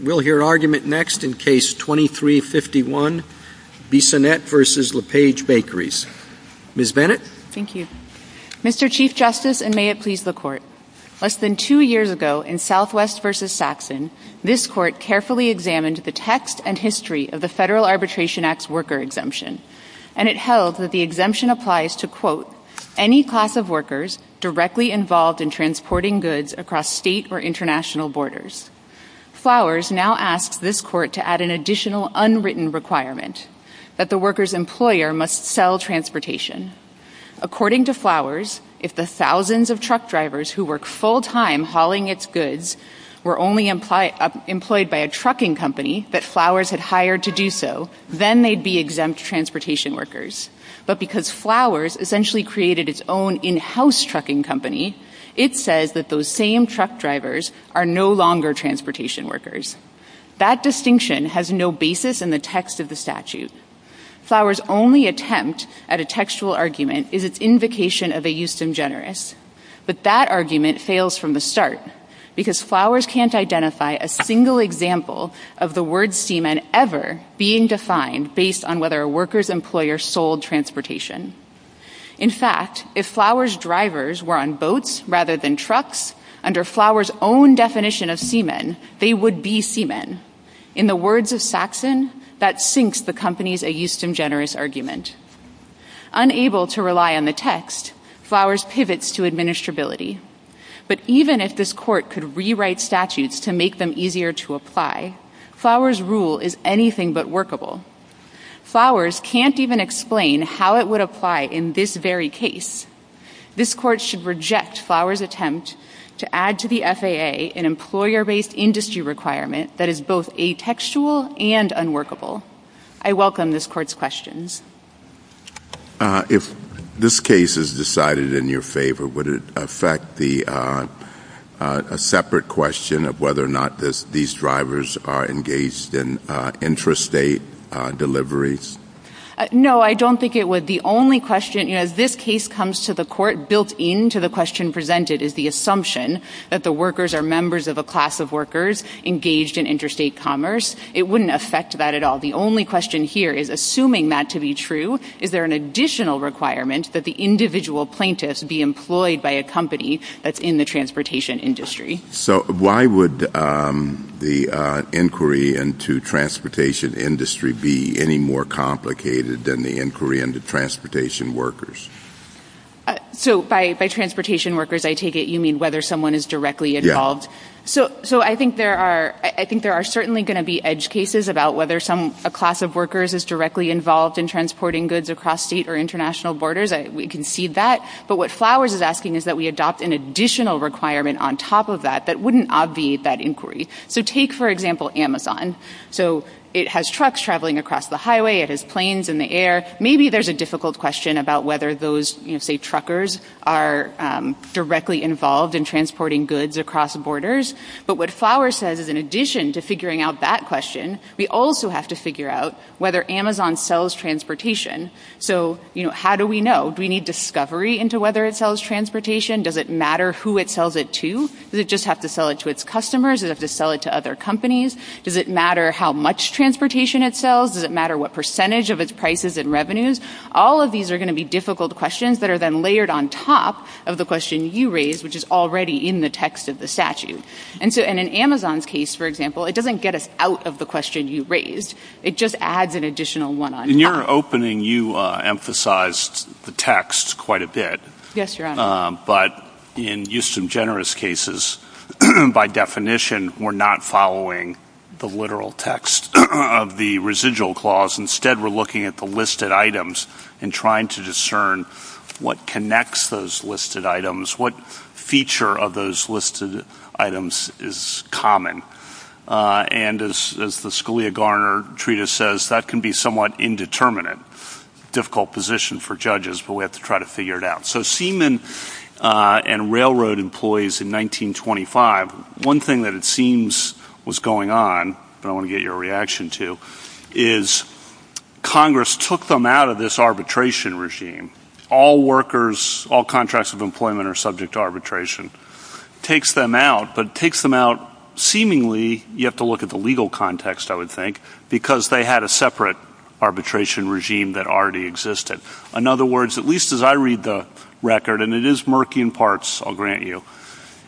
We'll hear argument next in Case 2351, Bissonnette v. LePage Bakeries. Ms. Bennett? Thank you. Mr. Chief Justice, and may it please the Court, less than two years ago in Southwest v. Saxon, this Court carefully examined the text and history of the Federal Arbitration Act's worker exemption, and it held that the exemption applies to, quote, any class of workers directly involved in transporting goods across state or international borders. Flowers now asks this Court to add an additional unwritten requirement, that the worker's employer must sell transportation. According to Flowers, if the thousands of truck drivers who work full-time hauling its goods were only employed by a trucking company that Flowers had hired to do so, then they'd be exempt transportation workers. But because Flowers essentially created its own in-house trucking company, it says that those same truck drivers are no longer transportation workers. That distinction has no basis in the text of the statute. Flowers' only attempt at a textual argument is its invocation of ejusdem generis. But that argument fails from the start, because Flowers can't identify a single example of the word seaman ever being defined based on whether a worker's employer sold transportation. In fact, if Flowers' drivers were on boats rather than trucks, under Flowers' own definition of seamen, they would be seamen. In the words of Saxon, that sinks the company's ejusdem generis argument. Unable to rely on the text, Flowers pivots to administrability. But even if this Court could rewrite statutes to make them easier to apply, Flowers' rule is anything but workable. Flowers can't even explain how it would apply in this very case. This Court should reject Flowers' attempt to add to the FAA an employer-based industry requirement that is both atextual and unworkable. I welcome this Court's questions. Uh, if this case is decided in your favor, would it affect the uh, uh, a separate question of whether or not these drivers are engaged in intrastate Uh, deliveries? Uh, no, I don't think it would. The only question, as this case comes to the Court, built into the question presented is the assumption that the workers are members of a class of workers engaged in interstate commerce. It wouldn't affect that at all. The only question here is, assuming that to be true, is there an additional requirement that the individual plaintiffs be employed by a company that's in the transportation industry? So why would um, the uh, inquiry into transportation industry be any more complicated than the inquiry into transportation workers? Uh, so by transportation workers, I take it you mean whether someone is directly involved? So so I think there are I think there are certainly going to be edge cases about whether some a class of workers is directly involved in transporting goods across state or international borders. We concede that. But what Flowers is asking is that we adopt an additional requirement on top of that that wouldn't obviate that inquiry. So take, for example, Amazon. So it has trucks traveling across the highway. It has planes in the air. Maybe there's a difficult question about whether those, you know, say, truckers are um, directly involved in transporting goods across borders. But what Flowers says is in addition to figuring out that question, we also have to figure out whether Amazon sells transportation. So, you know, how do we know? Do we need discovery into whether it sells transportation? Does it matter who it sells it to? Does it just have to sell it to its customers? Does it have to sell it to other companies? Does it matter how much transportation it sells? Does it matter what percentage of its prices and revenues? All of these are going to be difficult questions that are then layered on top of the question you raised, which is already in the text of the statute. And so in Amazon's case, for example, it doesn't get us out of the question you raised. It just adds an additional one on top. In your opening, you uh, emphasized the text quite a bit. Yes, Your Honor. Uh, but in ejusdem generis cases, by definition, we're not following the literal text of the residual clause. Instead, we're looking at the listed items and trying to discern what connects those listed items, what feature of those listed items is common. Uh, and as the Scalia-Garner treatise says, that can be somewhat indeterminate, difficult position for judges, but we have to try to figure it out. So seamen uh, and railroad employees in 1925, one thing that it seems was going on, but I want to get your reaction to, is Congress took them out of this arbitration regime. All workers, all contracts of employment are subject to arbitration. Takes them out, but takes them out seemingly, you have to look at the legal context, I would think, because they had a separate arbitration regime that already existed. In other words, at least as I read the record, and it is murky in parts, I'll grant you,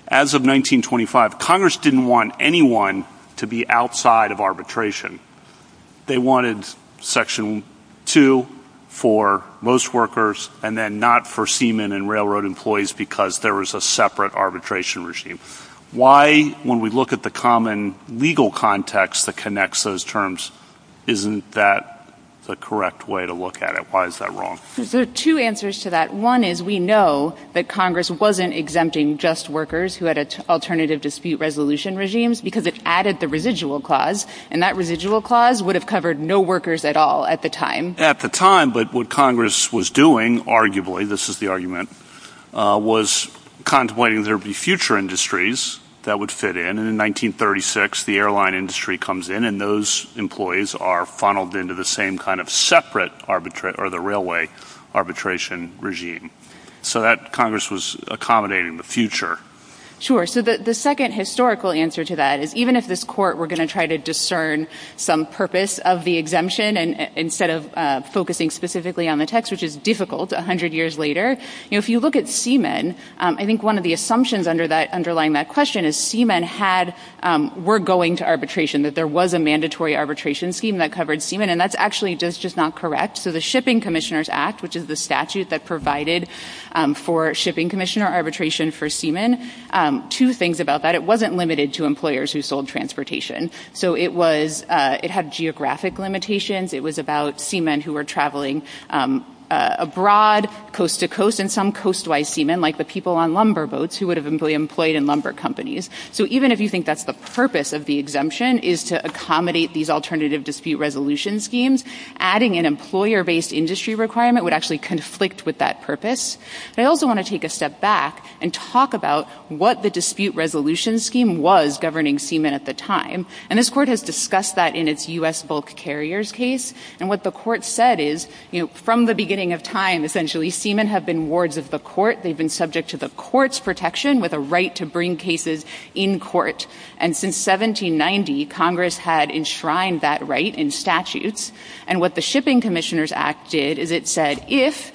as of 1925, Congress didn't want anyone to be outside of arbitration. They wanted Section 2 for most workers and then not for seamen and railroad employees because there was a separate arbitration regime. Why, when we look at the common legal context that connects those terms, isn't that the correct way to look at it? Why is that wrong? There are two answers to that. One is we know that Congress wasn't exempting just workers who had alternative dispute resolution regimes because it added the residual clause, and that residual clause would have covered no workers at all at the time. At the time, but what Congress was doing, arguably, this is the argument, uh, was contemplating there would be future industries that would fit in. And in 1936, the airline industry comes in, and those employees are funneled into the same kind of separate or the railway arbitration regime. So that Congress was accommodating the future. Sure. So the second historical answer to that is even if this court were going to try to discern some purpose of the exemption instead of uh, focusing specifically on the text, which is difficult 100 years later, if you look at seamen, um, I think one of the assumptions underlying that question is seamen um, were going to arbitration, that there was a mandatory arbitration scheme that covered seamen, and that's actually just not correct. So the Shipping Commissioners Act, which is the statute that provided um, for shipping commissioner arbitration for seamen, uh, Um, two things about that. It wasn't limited to employers who sold transportation. So it was, uh, it had geographic limitations. It was about seamen who were traveling um, Uh, abroad, coast to coast, and some coastwise seamen, like the people on lumber boats who would have been employed in lumber companies. So even if you think that's the purpose of the exemption, is to accommodate these alternative dispute resolution schemes, adding an employer-based industry requirement would actually conflict with that purpose. I also want to take a step back and talk about what the dispute resolution scheme was governing seamen at the time. And this court has discussed that in its U.S. bulk carriers case. And what the court said is, you know, from the beginning of time, essentially, seamen have been wards of the court. They've been subject to the court's protection with a right to bring cases in court. And since 1790, Congress had enshrined that right in statutes. And what the Shipping Commissioners Act did is it said if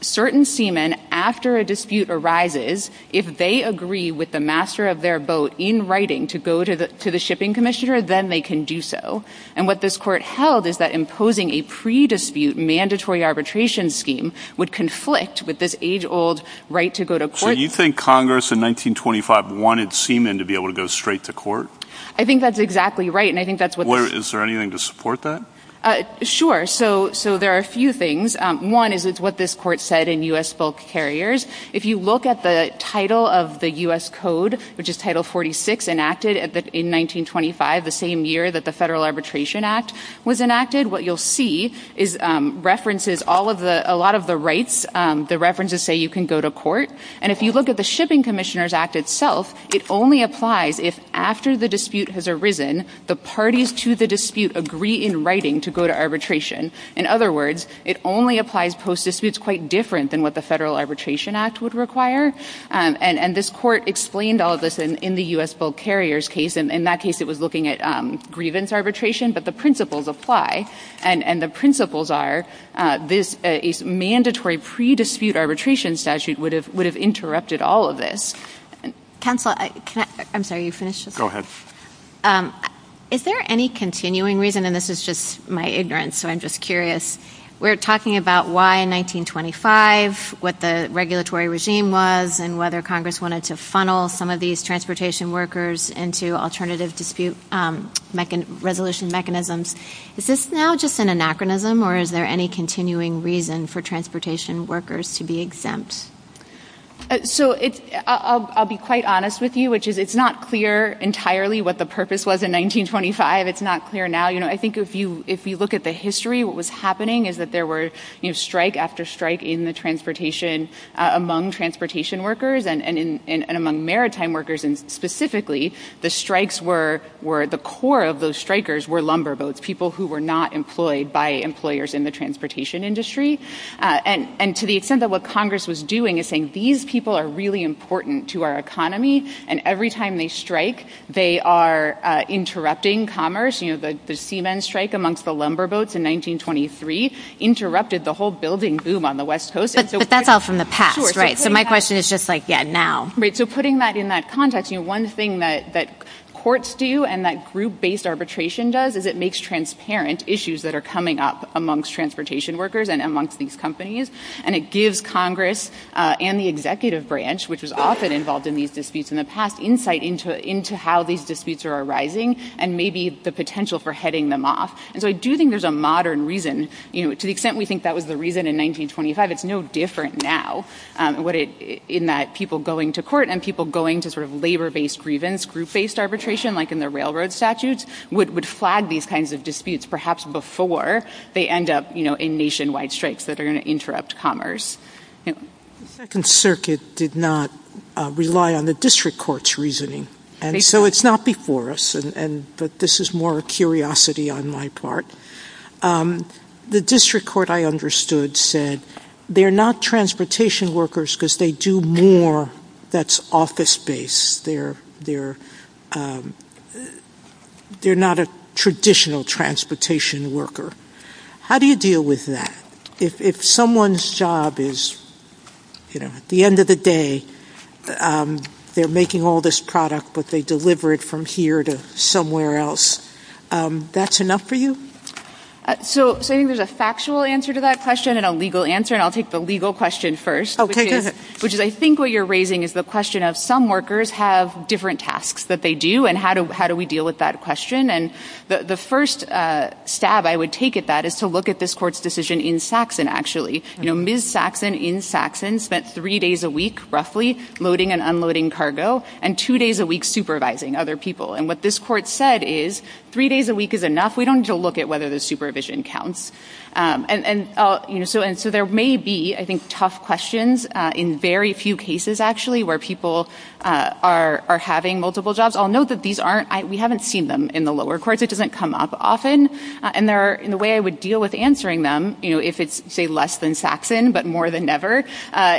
certain seamen, after a dispute arises, if they agree with the master of their boat in writing to go to the shipping commissioner, then they can do so. And what this court held is that imposing a pre-dispute mandatory arbitration scheme would conflict with this age-old right to go to court. So you think Congress in 1925 wanted seamen to be able to go straight to court? I think that's exactly right. And I think that's what... Is there anything to support that? Uh, sure. So there are a few things. Um, one is it's what this court said in U.S. bulk carriers. If you look at the title of the U.S. Code, which is Title 46, enacted in 1925, the same year that the Federal Arbitration Act was enacted, what you'll see is um, references all of the... a lot of the rights. Um, the references say you can go to court. And if you look at the Shipping Commissioners Act itself, it only applies if after the dispute has arisen, the parties to the dispute agree in writing to go to arbitration. In other words, it only applies post-disputes quite different than what the Federal Arbitration Act would require. Um, and this court explained all of this in the U.S. bulk carriers case. And in that case, it was looking at um, grievance arbitration, but the principles apply. And the principles are uh, this uh, mandatory pre-dispute arbitration statute would have interrupted all of this. Counsel, I'm sorry, you finished? Go ahead. Um, Is there any continuing reason, and this is just my ignorance, so I'm just curious. We're talking about why in 1925, what the regulatory regime was, and whether Congress wanted to funnel some of these transportation workers into alternative dispute um, resolution mechanisms. Is this now just an anachronism, or is there any continuing reason for transportation workers to be exempt? Uh, so I'll be quite honest with you, which is it's not clear entirely what the purpose was in 1925. It's not clear now. You know, I think if you look at the history, what was happening is that there were you know, strike after strike in the transportation, uh, among transportation workers and among maritime workers. And specifically, the strikes were, the core of those strikers were lumber boats, people who were not employed by employers in the transportation industry. Uh, and to the extent that what Congress was doing is saying these people are really important to our economy, and every time they strike, they are uh, interrupting commerce. You know, the seamen strike amongst the lumber boats in 1923 interrupted the whole building boom on the West Coast. But that's all from the past, right? So my question is just like, yeah, now. Right, so putting that in that context, you know, one thing that courts do and that group-based arbitration does is it makes transparent issues that are coming up amongst transportation workers and amongst these companies, and it gives Congress uh, and the executive branch, which was often involved in these disputes in the past, insight into how these disputes are arising and maybe the potential for heading them off. And so I do think there's a modern reason, to the extent we think that was the reason in 1925, it's no different now um, in that people going to court and people going to sort of labor-based grievance, group-based arbitration, like in the railroad statutes, would flag these kinds of disputes perhaps before they end up, you know, in nationwide strikes that are going to interrupt commerce. The Second Circuit did not uh, rely on the district court's reasoning, and so it's not before us, but this is more a curiosity on my part. Um, the district court, I understood, said they're not transportation workers because they do more that's office-based. They're Um, not a traditional transportation worker. How do you deal with that? If someone's job is, you know, at the end of the day, um, they're making all this product, but they deliver it from here to somewhere else, um, that's enough for you? Uh, so I think there's a factual answer to that question and a legal answer, and I'll take the legal question first. Which is I think what you're raising is the question of some workers have different tasks that they do, and how do we deal with that question? And the first uh, stab I would take at that is to look at this court's decision in Saxon, actually. You know, Ms. Saxon in Saxon spent three days a week, roughly, loading and unloading cargo, and two days a week supervising other people. And what this court said is three days a week is enough. We don't need to look at whether the supervision counts. Um, uh, and so there may be, I think, tough questions uh, in very few cases, actually, where people uh, are having multiple jobs. I'll note that these aren't, we haven't seen them in the lower courts. It doesn't come up often. And the way I would deal with answering them, if it's, say, less than Saxon, but more than never,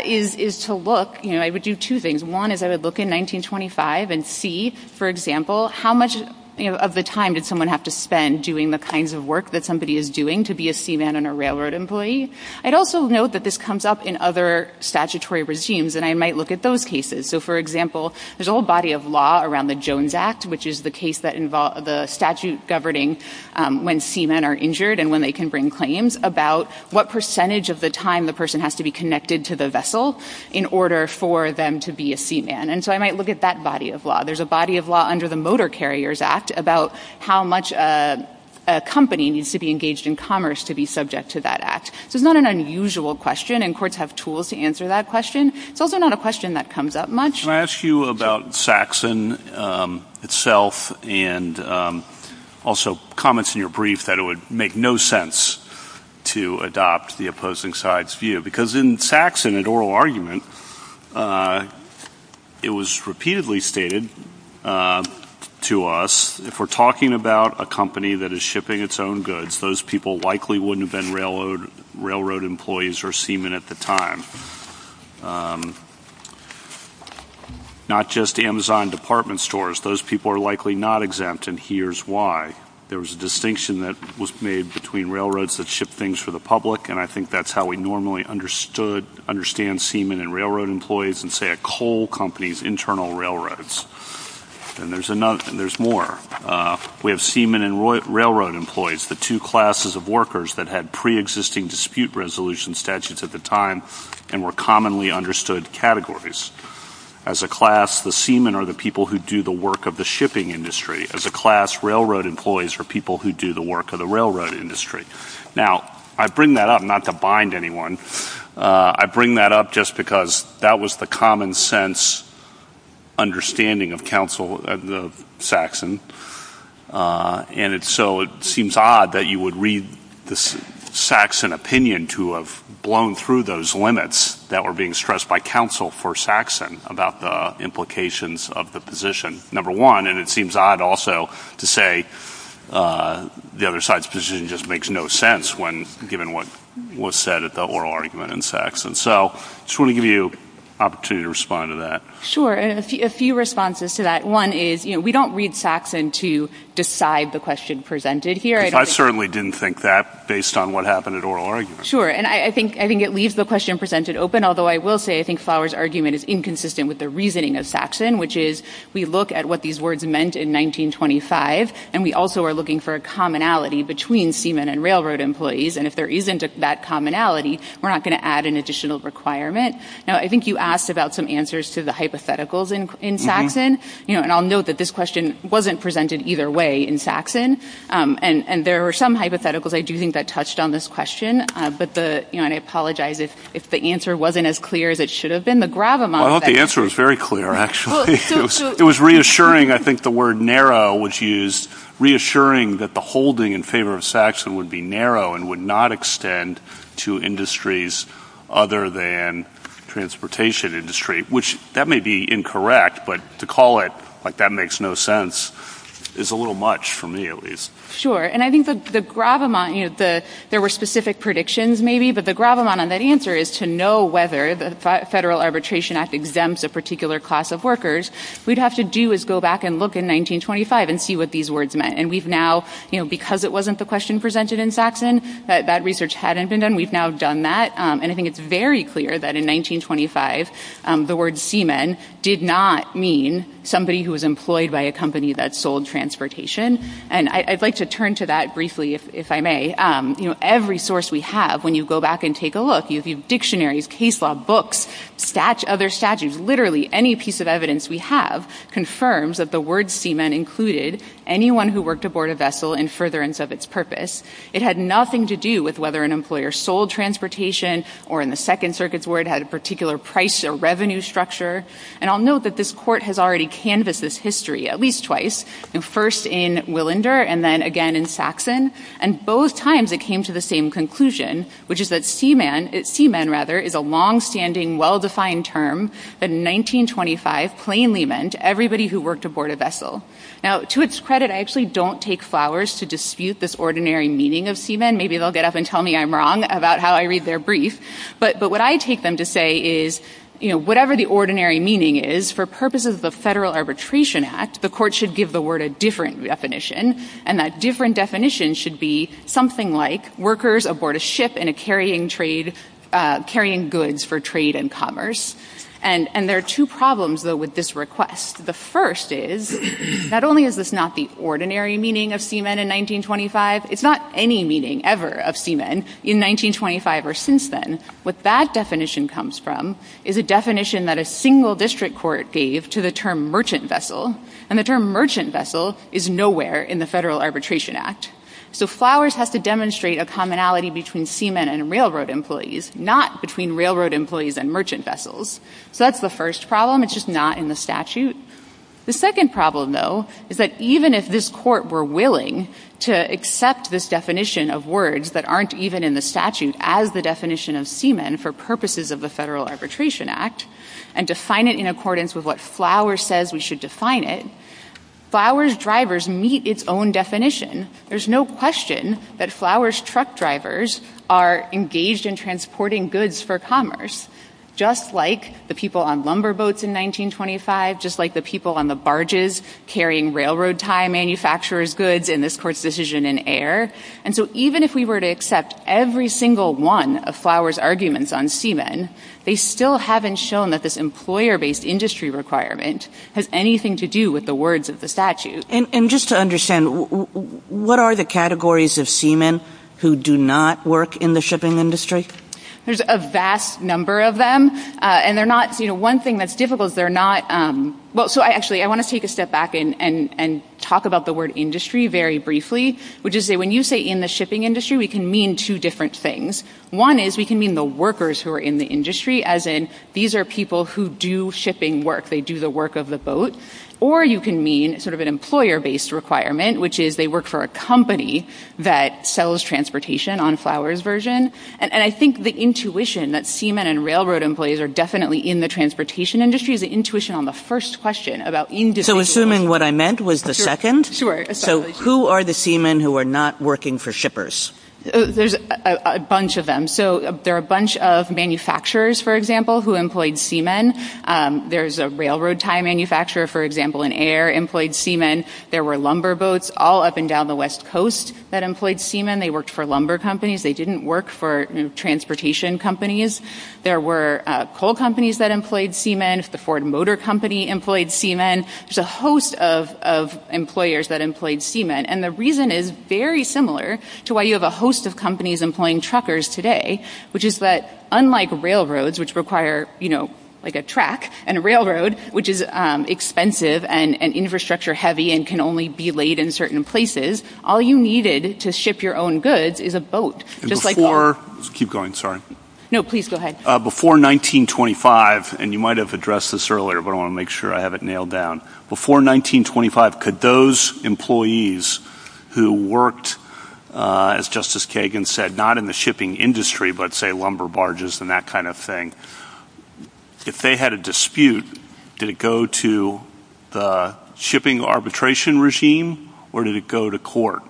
is to look, I would do two things. One is I would look in 1925 and see, for example, how much of the time did someone have to spend doing the kinds of work that somebody is doing to be a seaman and a railroad employee. I'd also note that this comes up in other statutory regimes, and I might look at those cases. So, for example, there's a whole body of law around the Jones Act, which is the case that involves the statute governing um, when seamen are injured and when they can bring claims about what percentage of the time the person has to be connected to the vessel in order for them to be a seaman. And so I might look at that body of law. There's a body of law under the Motor Carriers Act about how much a company needs to be engaged in commerce to be subject to that act. So it's not an unusual question, and courts have tools to answer that question. It's also not a question that comes up much. Can I ask you about Saxon um, itself and um, also comments in your brief that it would make no sense to adopt the opposing side's view? Because in Saxon, at oral argument, uh, it was repeatedly stated uh, to us, if we're talking about a company that is shipping its own goods, those people likely wouldn't have been railroad employees or seamen at the time. Um, not just Amazon department stores. Those people are likely not exempt, and here's why. There was a distinction that was made between railroads that ship things for the public, and I think that's how we normally understand seamen and railroad employees and say a coal company's internal railroads. And there's more. Uh, we have seamen and railroad employees, the two classes of workers that had preexisting dispute resolution statutes at the time and were commonly understood categories. As a class, the seamen are the people who do the work of the shipping industry. As a class, railroad employees are people who do the work of the railroad industry. Now, I bring that up not to bind anyone. Uh, I bring that up just because that was the common sense understanding of counsel uh, at Saxon. Uh, and so it seems odd that you would read the Saxon opinion to have blown through those limits that were being stressed by counsel for Saxon about the implications of the position, number one. And it seems odd also to say uh, the other side's position just makes no sense when given what was said at the oral argument in Saxon. So I just want to give you opportunity to respond to that. Sure. A few responses to that. One is, you know, we don't read Saxon to decide the question presented here. I certainly didn't think that based on what happened at oral argument. Sure. And I think it leaves the question presented open, although I will say I think Flower's argument is inconsistent with the reasoning of Saxon, which is we look at what these words meant in 1925, and we also are looking for a commonality between seamen and railroad employees. And if there isn't that commonality, we're not going to add an additional requirement. Now, I think you asked about some answers to the hypotheticals in mm-hmm. Saxon. You know, and I'll note that this question wasn't presented either way in Saxon. Um, and there were some hypotheticals I do think that touched on this question. Uh, but the, you know, and I apologize if the answer wasn't as clear as it should have been. The Gravamen. I thought the answer was very clear, actually. It was reassuring. I think the word narrow was used, reassuring that the holding in favor of Saxon would be narrow and would not extend to industries other than transportation industry, which that may be incorrect, but to call it like that makes no sense is a little much for me, at least. Sure. And I think the Gravamen, you know, there were specific predictions maybe, but the Gravamen on that answer is to know whether the Federal Arbitration Act exempts a particular class of workers. We'd have to do is go back and look in 1925 and see what these words meant. And we've now, you know, because it wasn't the question presented in Saxon, that research hadn't been done. We've now done that. Um, and I think it's very clear that in 1925, um, the word seaman did not mean somebody who was employed by a company that sold transportation. And I'd like to turn to that briefly, if I may. Um, you know, every source we have, when you go back and take a look, you have dictionaries, case law, books, other statutes, literally any piece of evidence we have confirms that the word seaman included anyone who worked aboard a vessel in furtherance of its purpose. It had nothing to do with whether an employer sold transportation or in the Second Circuit's word had a particular price or revenue structure. And I'll note that this court has already canvassed this history at least twice, first in Wilander and then again in Saxon. And both times it came to the same conclusion, which is that seaman, rather, is a longstanding, well-defined term that in 1925 plainly meant everybody who worked aboard a vessel. Now, to its credit, I actually don't take flowers to dispute this ordinary meaning of seaman. Maybe they'll get up and tell me I'm wrong about how I read their brief. But what I take them to say is, you know, whatever the ordinary meaning is, for purposes of the Federal Arbitration Act, the court should give the word a different definition. And that different definition should be something like workers aboard a ship in a carrying trade, uh, carrying goods for trade and commerce. And there are two problems, though, with this request. The first is, not only is this not the ordinary meaning of seaman in 1925, it's not any meaning ever of seaman in 1925 or since then. What that definition comes from is a definition that a single district court gave to the term merchant vessel. And the term merchant vessel is nowhere in the Federal Arbitration Act. So Flowers has to demonstrate a commonality between seamen and railroad employees, not between railroad employees and merchant vessels. So that's the first problem. It's just not in the statute. The second problem, though, is that even if this court were willing to accept this definition of words that aren't even in the statute as the definition of seaman for purposes of the Federal Arbitration Act, and define it in accordance with what Flowers says we should define it, Flowers drivers meet its own definition. There's no question that Flowers truck drivers are engaged in transporting goods for commerce, just like the people on lumber boats in 1925, just like the people on the barges carrying railroad tie manufacturers' goods in this court's decision in air. And so even if we were to accept every single one of Flowers' arguments on seamen, they still haven't shown that this employer-based industry requirement has anything to do with the words of the statute. And just to understand, what are the categories of seamen who do not work in the shipping industry? There's a vast number of them. Uh, and they're not, you know, one thing that's difficult is they're not, um, well, so I actually I want to take a step back and talk about the word industry very briefly, which is that when you say in the shipping industry, we can mean two different things. One is we can mean the workers who are in the industry, as in these are people who do shipping work. They do the work of the boat. Or you can mean sort of an employer-based requirement, which is they work for a company that sells transportation on Flowers' version. And I think the intuition that seamen and railroad employees are definitely in the transportation industry is the intuition on the first question about individuals. So assuming what I meant was the second? Sure. So who are the seamen who are not working for shippers? Uh, there's a bunch of them. So uh, there are a bunch of manufacturers, for example, who employed seamen. Um, there's a railroad tie manufacturer, for example, in air employed seamen. There were lumber boats all up and down the West Coast that employed seamen. They worked for lumber companies. They didn't work for transportation companies. There were uh, coal companies that employed seamen. The Ford Motor Company employed seamen. There's a host of employers that employed seamen. And the reason is very similar to why you have a host of companies employing truckers today, which is that unlike railroads, which require, you know, like a track and a railroad, which is um, expensive and infrastructure heavy and can only be laid in certain places, all you needed to ship your own goods is a boat. Just like before keep going, sorry. No, please go ahead. Uh, before 1925, and you might have addressed this earlier, but I want to make sure I have it nailed down. Before 1925, could those employees who worked, Uh, as Justice Kagan said, not in the shipping industry, but say lumber barges and that kind of thing, if they had a dispute, did it go to the shipping arbitration regime or did it go to court?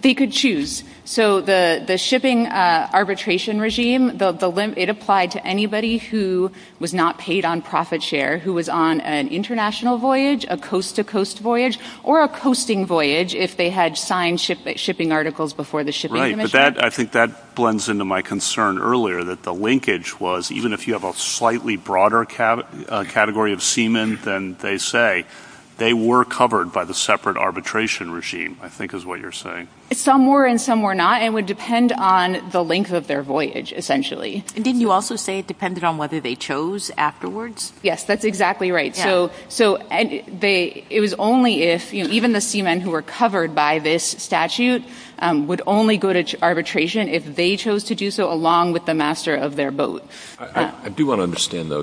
They could choose. So the shipping uh, arbitration regime, it applied to anybody who was not paid on profit share, who was on an international voyage, a coast-to-coast voyage, or a coasting voyage if they had signed shipping articles before the shipping commission. Right, but I think that blends into my concern earlier, that the linkage was, even if you have a slightly broader uh, category of seamen than they say, they were covered by the separate arbitration regime, I think is what you're saying. Some were and some were not. It would depend on the length of their voyage, essentially. And didn't you also say it depended on whether they chose afterwards? Yes, that's exactly right. So it was only if, even the seamen who were covered by this statute um, would only go to arbitration if they chose to do so along with the master of their boat. I do want to understand, though,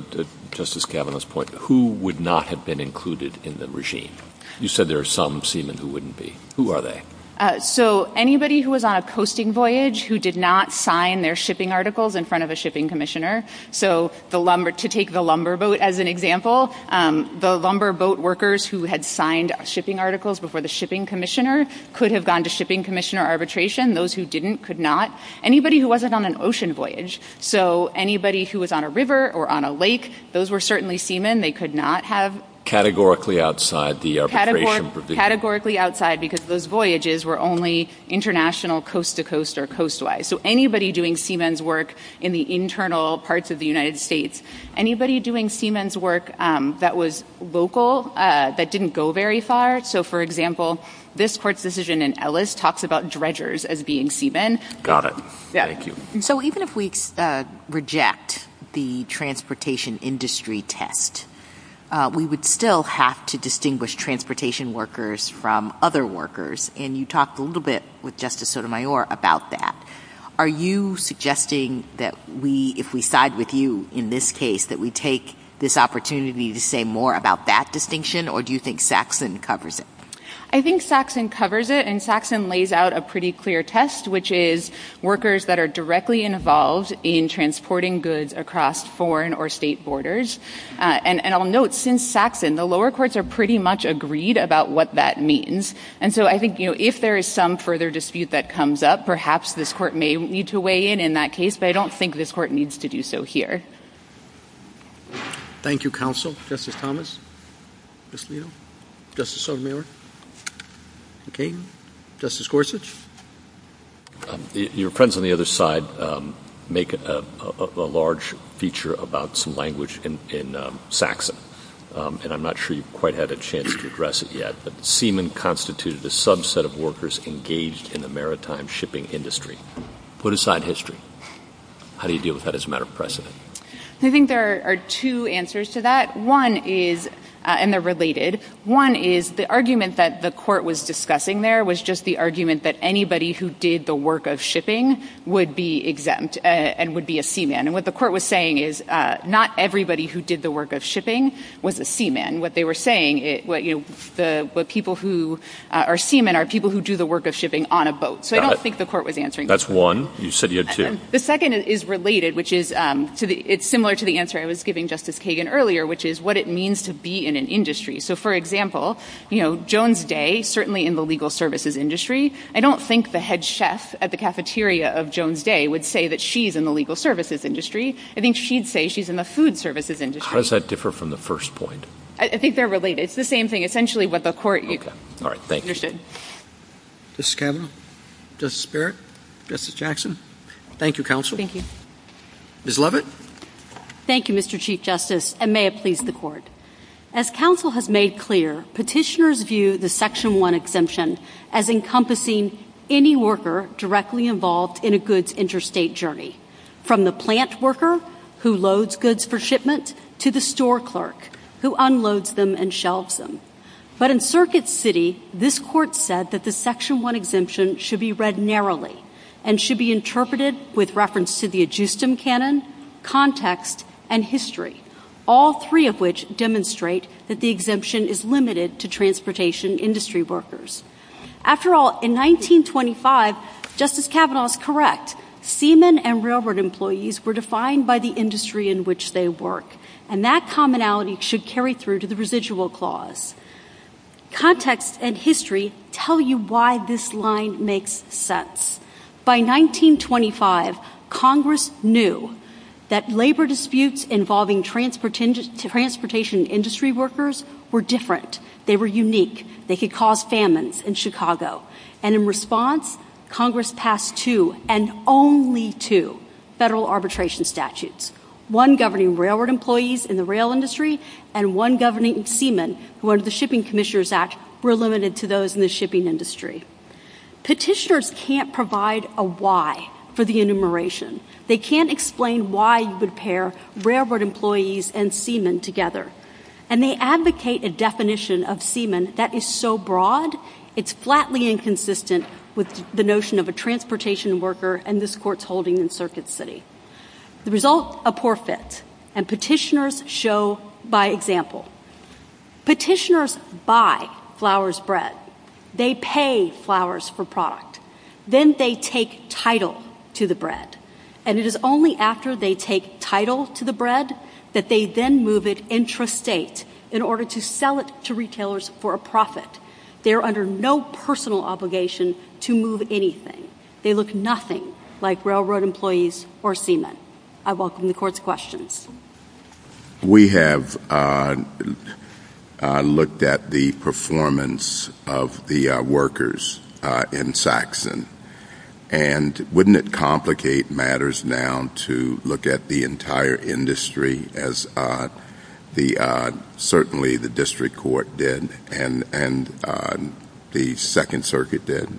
Justice Kavanaugh's point, who would not have been included in the regime? You said there are some seamen who wouldn't be. Who are they? Uh, so anybody who was on a coasting voyage who did not sign their shipping articles in front of a shipping commissioner. So to take the lumber boat as an example, um, the lumber boat workers who had signed shipping articles before the shipping commissioner could have gone to shipping commissioner arbitration. Those who didn't could not. Anybody who wasn't on an ocean voyage, so anybody who was on a river or on a lake, those were certainly seamen. They could not have... Categorically outside the arbitration provision. Categorically outside because those voyages were only international coast-to-coast or coast-wise. So anybody doing seamen's work in the internal parts of the United States, anybody doing seamen's work um, that was local, uh, that didn't go very far. So, for example, this court's decision in Ellis talks about dredgers as being seamen. Got it. Thank you. So even if we uh, reject the transportation industry test, Uh, we would still have to distinguish transportation workers from other workers. And you talked a little bit with Justice Sotomayor about that. Are you suggesting that we, if we side with you in this case, that we take this opportunity to say more about that distinction, or do you think Saxon covers it? I think Saxon covers it, and Saxon lays out a pretty clear test, which is workers that are directly involved in transporting goods across foreign or state borders. Uh, and I'll note, since Saxon, the lower courts are pretty much agreed about what that means. And so I think, you know, if there is some further dispute that comes up, perhaps this court may need to weigh in in that case, but I don't think this court needs to do so here. Thank you, counsel. Justice Thomas? Justice Alito? Justice Sotomayor? Okay. Justice Gorsuch? Um, your friends on the other side um, make a large feature about some language in um, Saxon, and I'm not sure you've quite had a chance to address it yet, but seamen constituted a subset of workers engaged in the maritime shipping industry. Put aside history. How do you deal with that as a matter of precedent? I think there are two answers to that. One is, Uh, and they're related, one is the argument that the court was discussing there was just the argument that anybody who did the work of shipping would be exempt uh, and would be a seaman. And what the court was saying is uh, not everybody who did the work of shipping was a seaman. What they were saying, you know, the what people who are seamen are people who do the work of shipping on a boat. So I don't think the court was answering that. That's one. You said you had two. The second is related, which is, um, it's similar to the answer I was giving Justice Kagan earlier, which is what it means to be in an industry. So, for example, you know, Jones Day, certainly in the legal services industry, I don't think the head chef at the cafeteria of Jones Day would say that she's in the legal services industry. I think she'd say she's in the food services industry. How does that differ from the first point? I think they're related. It's the same thing, essentially what the court Okay. All right. Thank you. understood. Justice Kavanaugh? Justice Barrett? Justice Jackson? Thank you, counsel. Thank you. Ms. Lovitt? Thank you, Mr. Chief Justice, and may it please the Court. As counsel has made clear, petitioners view the Section 1 exemption as encompassing any worker directly involved in a goods interstate journey, from the plant worker who loads goods for shipment to the store clerk who unloads them and shelves them. But in Circuit City, this Court said that the Section 1 exemption should be read narrowly and should be interpreted with reference to the ejusdem canon, context, and history, all three of which demonstrate that the exemption is limited to transportation industry workers. After all, in 1925, Justice Kavanaugh is correct. Seamen and railroad employees were defined by the industry in which they work, and that commonality should carry through to the residual clause. Context and history tell you why this line makes sense. By 1925, Congress knew that labor disputes involving transportation industry workers were different. They were unique. They could cause famines in Chicago. And in response, Congress passed two, and only two, federal arbitration statutes, one governing railroad employees in the rail industry and one governing seamen who, under the Shipping Commissioners Act, were limited to those in the shipping industry. Petitioners can't provide a why for the enumeration. They can't explain why you would pair railroad employees and seamen together. And they advocate a definition of seamen that is so broad, it's flatly inconsistent with the notion of a transportation worker and this Court's holding in Circuit City. The result, a poor fit. And petitioners show by example. Petitioners buy Flowers bread. They pay Flowers for product. Then they take title to the bread. And it is only after they take title to the bread that they then move it intrastate in order to sell it to retailers for a profit. They are under no personal obligation to move anything. They look nothing like railroad employees or seamen. I welcome the Court's questions. We have uh, uh, looked at the performance of the uh, workers in Saxon. And wouldn't it complicate matters now to look at the entire industry as the certainly the District Court did and and uh the Second Circuit did?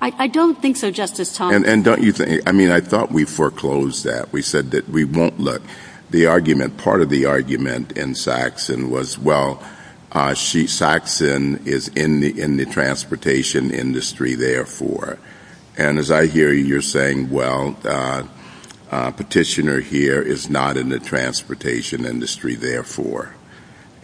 I don't think so, Justice Thomas. And don't you think, I mean, I thought we foreclosed that. We said that we won't look. The argument, part of the argument in Saxon was, well, uh she Saxon is in the in the transportation industry, therefore. And as I hear you, you're saying, well, uh, uh, petitioner here is not in the transportation industry, therefore.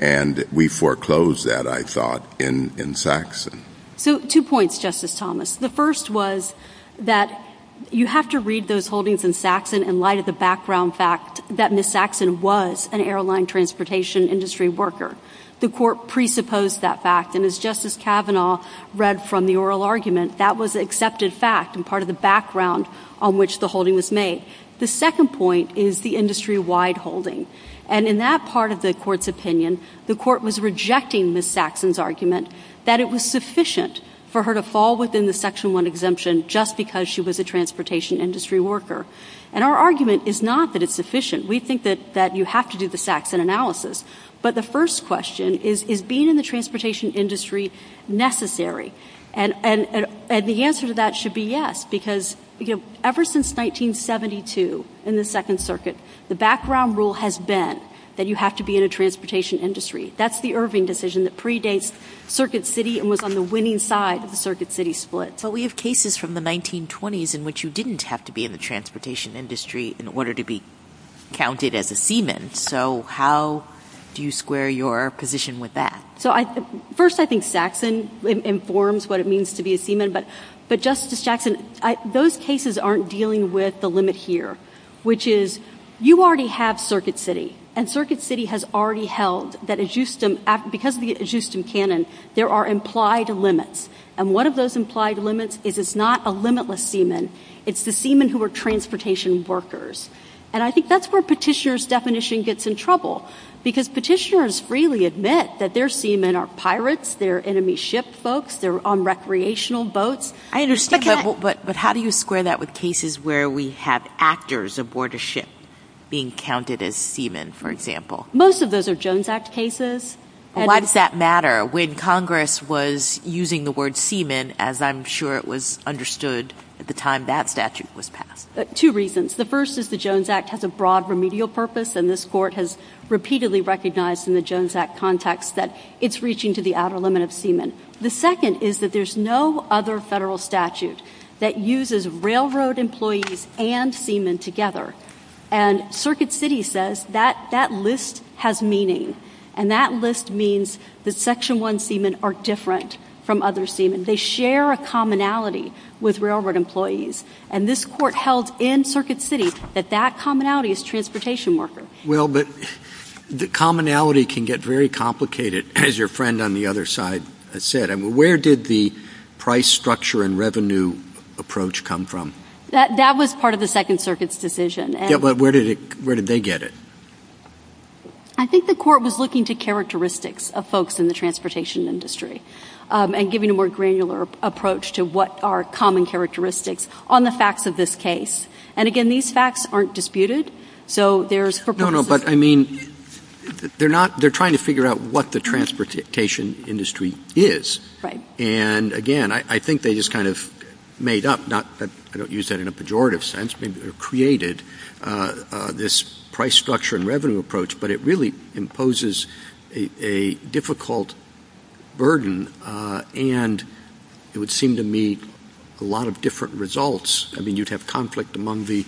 And we foreclosed that, I thought, in Saxon. So two points, Justice Thomas. The first was that you have to read those holdings in Saxon in light of the background fact that Ms. Saxon was an airline transportation industry worker. The Court presupposed that fact. And as Justice Kavanaugh read from the oral argument, that was accepted fact and part of the background on which the holding was made. The second point is the industry-wide holding. And in that part of the Court's opinion, the Court was rejecting Ms. Saxon's argument that it was sufficient for her to fall within the Section 1 exemption just because she was a transportation industry worker. And our argument is not that it's sufficient. We think that you have to do the Saxon analysis. But the first question is, is being in the transportation industry necessary? And the answer to that should be yes, because ever since 1972 in the Second Circuit, the background rule has been that you have to be in a transportation industry. That's the Erving decision that predates Circuit City and was on the winning side of the Circuit City split. But we have cases from the 1920s in which you didn't have to be in the transportation industry in order to be counted as a seaman. So how do you square your position with that? So first, I think Saxon informs what it means to be a seaman. But Justice Jackson, those cases aren't dealing with the limit here, which is you already have Circuit City. And Circuit City has already held that because of the ejusdem canon, there are implied limits. And one of those implied limits is it's not a limitless seaman. It's the seamen who are transportation workers. And I think that's where petitioner's definition gets in trouble because petitioners freely admit that their seamen are pirates, they're enemy ship folks, they're on recreational boats. I understand, but but how do you square that with cases where we have actors aboard a ship being counted as seamen, for example? Most of those are Jones Act cases. Why does that matter when Congress was using the word seaman, as I'm sure it was understood at the time that statute was passed? Uh, two reasons. The first is the Jones Act has a broad remedial purpose, and this Court has repeatedly recognized in the Jones Act context that it's reaching to the outer limit of seamen. The second is that there's no other federal statute that uses railroad employees and seamen together. And Circuit City says that that list has meaning, and that list means that Section 1 seamen are different from other seamen. They share a commonality with railroad employees. And this Court held in Circuit City that that commonality is transportation worker. Well, but the commonality can get very complicated, as your friend on the other side said. I mean, where did the price structure and revenue approach come from? That was part of the Second Circuit's decision. Yeah, but where did they get it? I think the Court was looking to characteristics of folks in the transportation industry um, and giving a more granular approach to what are common characteristics on the facts of this case. And again, these facts aren't disputed, so there's... No, no, but I mean, they're not, they're trying to figure out what the transportation industry is. Right. And again, I think they just kind of made up, not that I don't use that in a pejorative sense, maybe created uh, uh, this price structure and revenue approach, but it really imposes a difficult burden, uh, and it would seem to me a lot of different results. I mean, you'd have conflict among the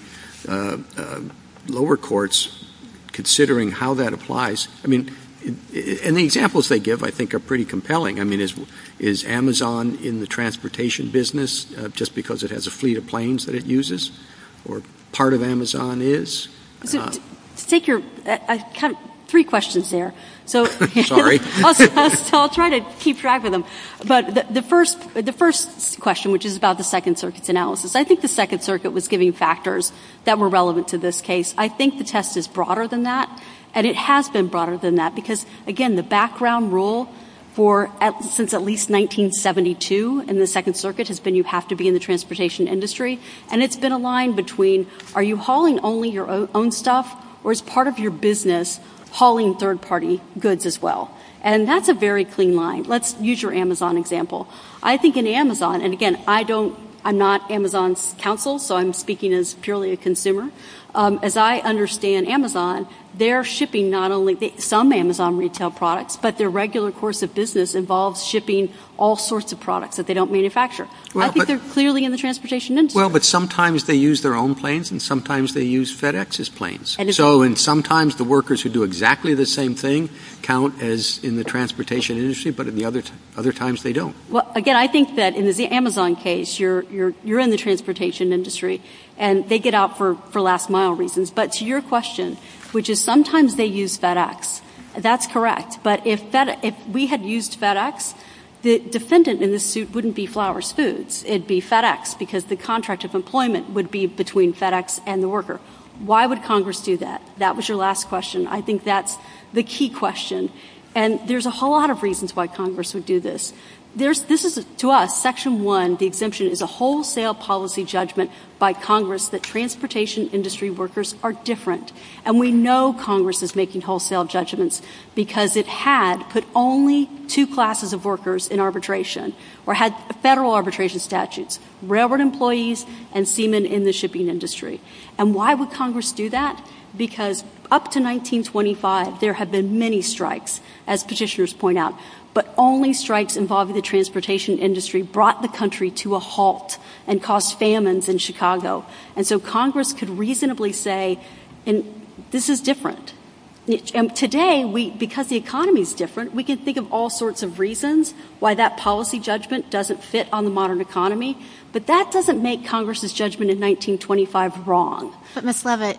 uh, uh, lower courts considering how that applies. I mean, and the examples they give, I think, are pretty compelling. I mean, is Amazon in the transportation business just because it has a fleet of planes that it uses? Or part of Amazon is? Take your... Three questions there. Sorry. I'll try to keep track of them. But the first question, which is about the Second Circuit's analysis, I think the Second Circuit was giving factors that were relevant to this case. I think the test is broader than that, and it has been broader than that because, again, the background rule since at least 1972 in the Second Circuit has been you have to be in the transportation industry, and it's been a line between are you hauling only your own stuff or is part of your business hauling third-party goods as well? And that's a very clean line. Let's use your Amazon example. I think in Amazon, and again, I don't, I'm not Amazon's counsel, so I'm speaking as purely a consumer. Um, as I understand Amazon, they're shipping not only some Amazon retail products, but their regular course of business involves shipping all sorts of products that they don't manufacture. I think they're clearly in the transportation industry. Well, but sometimes they use their own planes, and sometimes they use FedEx's planes. So and sometimes the workers who do exactly the same thing count as in the transportation industry, but in the other times they don't. Well, again, I think that in the Amazon case, you're in the transportation industry, and they get out for last-mile reasons. But to your question, which is sometimes they use FedEx, that's correct. But if we had used FedEx, the defendant in this suit wouldn't be Flowers Foods. It'd be FedEx because the contract of employment would be between FedEx and the worker. Why would Congress do that? That was your last question. I think that's the key question. And there's a whole lot of reasons why Congress would do this. This is, to us, Section 1, the exemption, is a wholesale policy judgment by Congress that transportation industry workers are different. And we know Congress is making wholesale judgments because it had put only two classes of workers in arbitration or had federal arbitration statutes, railroad employees and seamen in the shipping industry. And why would Congress do that? Because up to 1925, there have been many strikes, as petitioners point out, but only strikes involving the transportation industry brought the country to a halt and caused famines in Chicago. And so Congress could reasonably say, this is different. And today, because the economy is different, we can think of all sorts of reasons why that policy judgment doesn't fit on the modern economy. But that doesn't make Congress's judgment in 1925 wrong. But, Ms. Lovitt,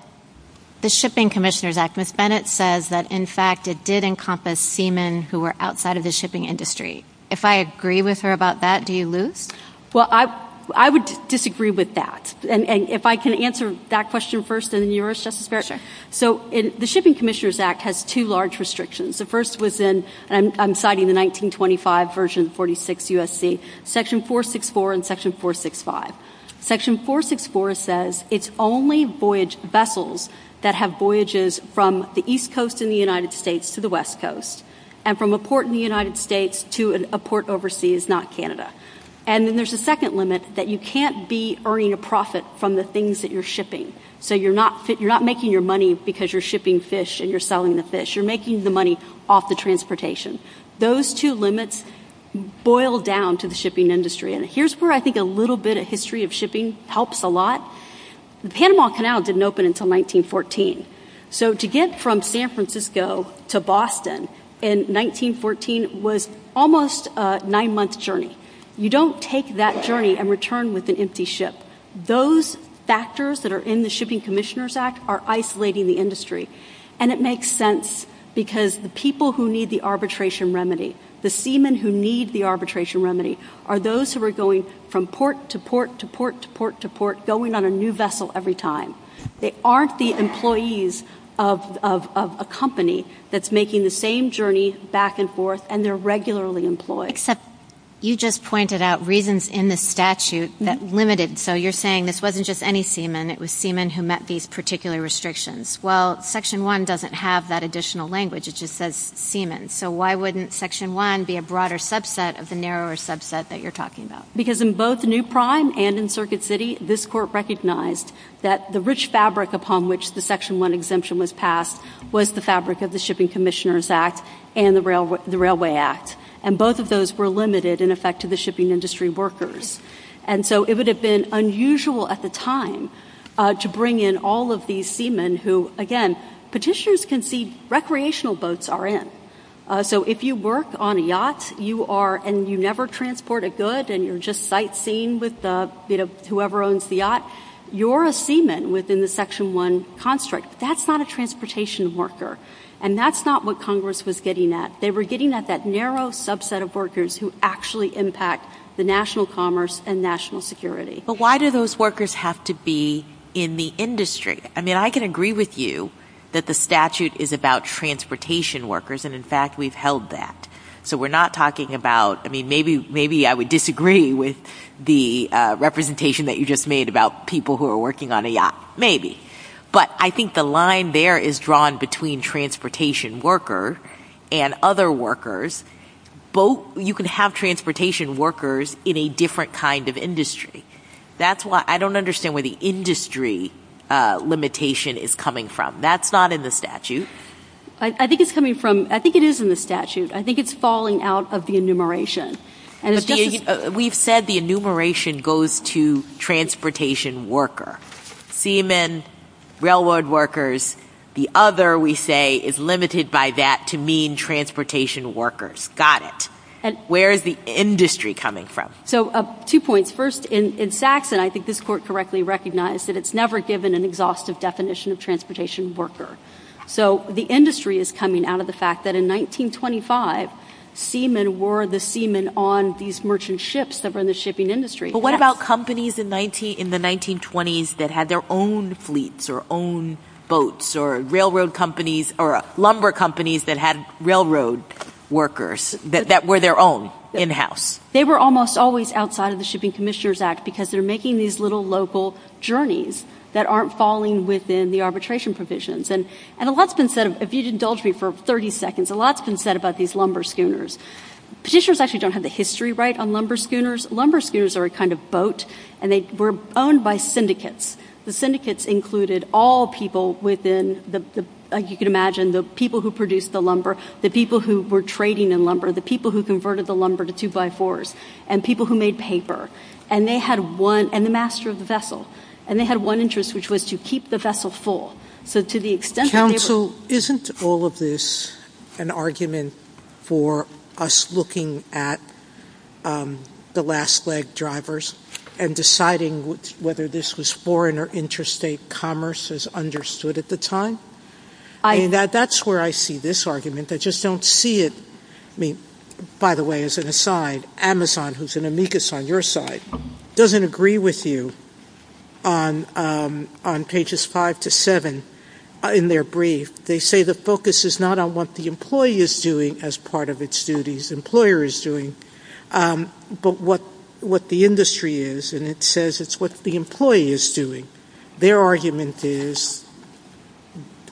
the Shipping Commissioners Act, Ms. Bennett says that, in fact, it did encompass seamen who were outside of the shipping industry. If I agree with her about that, do you lose? Well, I would disagree with that. And if I can answer that question first and then yours, Justice Barrett. Sure. So the Shipping Commissioners Act has two large restrictions. The first was in, and I'm citing the 1925 version, 46 U.S.C., Section 464 and Section 465. Section 464 says it's only voyage vessels that have voyages from the East Coast in the United States to the West Coast and from a port in the United States to a port overseas, not Canada. And then there's a second limit that you can't be earning a profit from the things that you're shipping. So you're not making your money because you're shipping fish and you're selling the fish. You're making the money off the transportation. Those two limits boil down to the shipping industry. And here's where I think a little bit of history of shipping helps a lot. The Panama Canal didn't open until 1914. So to get from San Francisco to Boston in 1914 was almost a nine-month journey. You don't take that journey and return with an empty ship. Those factors that are in the Shipping Commissioners Act are isolating the industry. And it makes sense because the people who need the arbitration remedy, the seamen who need the arbitration remedy, are those who are going from port to port to port to port to port, going on a new vessel every time. They aren't the employees of a company that's making the same journey back and forth, and they're regularly employed. Except you just pointed out reasons in the statute mm-hmm. that limited. So you're saying this wasn't just any seamen. It was seamen who met these particular restrictions. Well, Section 1 doesn't have that additional language. It just says seamen. So why wouldn't Section 1 be a broader subset of the narrower subset that you're talking about? Because in both New Prime and in Circuit City, this court recognized that the rich fabric upon which the Section 1 exemption was passed was the fabric of the Shipping Commissioners Act and the Railway Act. And both of those were limited, in effect, to the shipping industry workers. And so it would have been unusual at the time uh, to bring in all of these seamen who, again, petitioners can see recreational boats are in. Uh, so if you work on a yacht you are, and you never transport a good and you're just sightseeing with the you know whoever owns the yacht, you're a seaman within the Section 1 construct. But that's not a transportation worker. And that's not what Congress was getting at. They were getting at that narrow subset of workers who actually impact the national commerce and national security. But why do those workers have to be in the industry? I mean, I can agree with you that the statute is about transportation workers, and, in fact, we've held that. So we're not talking about, I mean, maybe I would disagree with the uh, representation that you just made about people who are working on a yacht. Maybe. But I think the line there is drawn between transportation worker and other workers. You can have transportation workers in a different kind of industry. That's why I don't understand where the industry uh, limitation is coming from. That's not in the statute. I think it's coming from, I think it is in the statute. I think it's falling out of the enumeration. Uh, we've said the enumeration goes to transportation worker. Seamen, railroad workers. The other, we say, is limited by that to mean transportation workers. Got it. Where is the industry coming from? So uh, two points. First, in Saxon, I think this court correctly recognized that it's never given an exhaustive definition of transportation worker. So the industry is coming out of the fact that in 1925, seamen were the seamen on these merchant ships that were in the shipping industry. But what about companies in the 1920s that had their own fleets or own boats or railroad companies or lumber companies that had railroad workers that were their own in-house? They were almost always outside of the Shipping Commissioners Act because they're making these little local journeys that aren't falling within the arbitration provisions. And a lot's been said, if you'd indulge me for 30 seconds, a lot's been said about these lumber schooners. Petitioners actually don't have the history right on lumber schooners. Lumber schooners are a kind of boat, and they were owned by syndicates. The syndicates included all people within, the, like you can imagine, the people who produced the lumber, the people who were trading in lumber, the people who converted the lumber to two-by-fours, and people who made paper. And they had one, and the master of the vessel. And they had one interest, which was to keep the vessel full. So to the extent that they were... Counsel, isn't all of this an argument for us looking at um, the last leg drivers? and deciding whether this was foreign or interstate commerce as understood at the time? I mean, that's where I see this argument. I just don't see it. I mean, by the way, as an aside, Amazon, who's an amicus on your side, doesn't agree with you Um, on pages 5 to 7 uh, in their brief. They say the focus is not on what the employee is doing as part of its duties, employer is doing, um, but what the industry is, and it says it's what the employee is doing. Their argument is,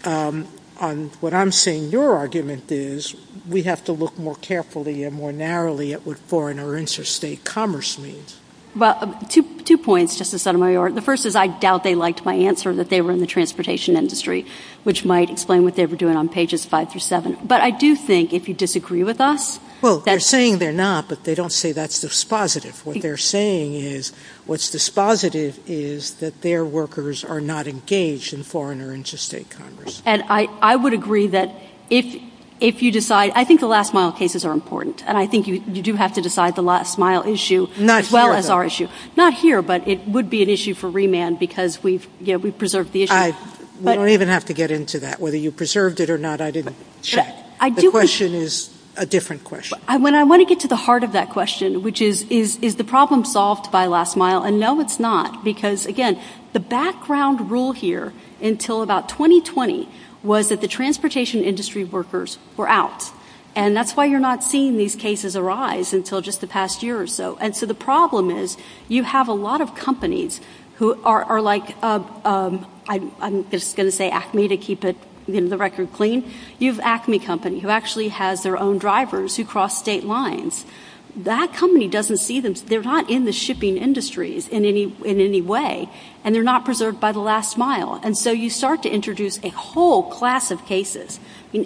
um, on what I'm saying your argument is, we have to look more carefully and more narrowly at what foreign or interstate commerce means. Well, two points, Justice Sotomayor. The first is I doubt they liked my answer that they were in the transportation industry, which might explain what they were doing on pages 5 through 7. But I do think, if you disagree with us... Well, they're saying they're not, but they don't say that's dispositive. What they're saying is, what's dispositive is that their workers are not engaged in foreign or interstate commerce. And I would agree that if you decide... I think the last mile cases are important, and I think you do have to decide the last mile issue as well as our issue. Not here, but it would be an issue for remand because we've preserved the issue. We don't even have to get into that. Whether you preserved it or not, I didn't check. The question is a different question. When I want to get to the heart of that question, which is, is the problem solved by last mile? And no, it's not. Because, again, the background rule here until about 2020 was that the transportation industry workers were out. And that's why you're not seeing these cases arise until just the past year or so. And so the problem is you have a lot of companies who are like... Um, um, I'm just going to say Acme to keep it you know the record clean. You have Acme Company who actually has their own drivers who cross state lines. That company doesn't see them. They're not in the shipping industries in any way, and they're not preserved by the last mile. And so you start to introduce a whole class of cases. In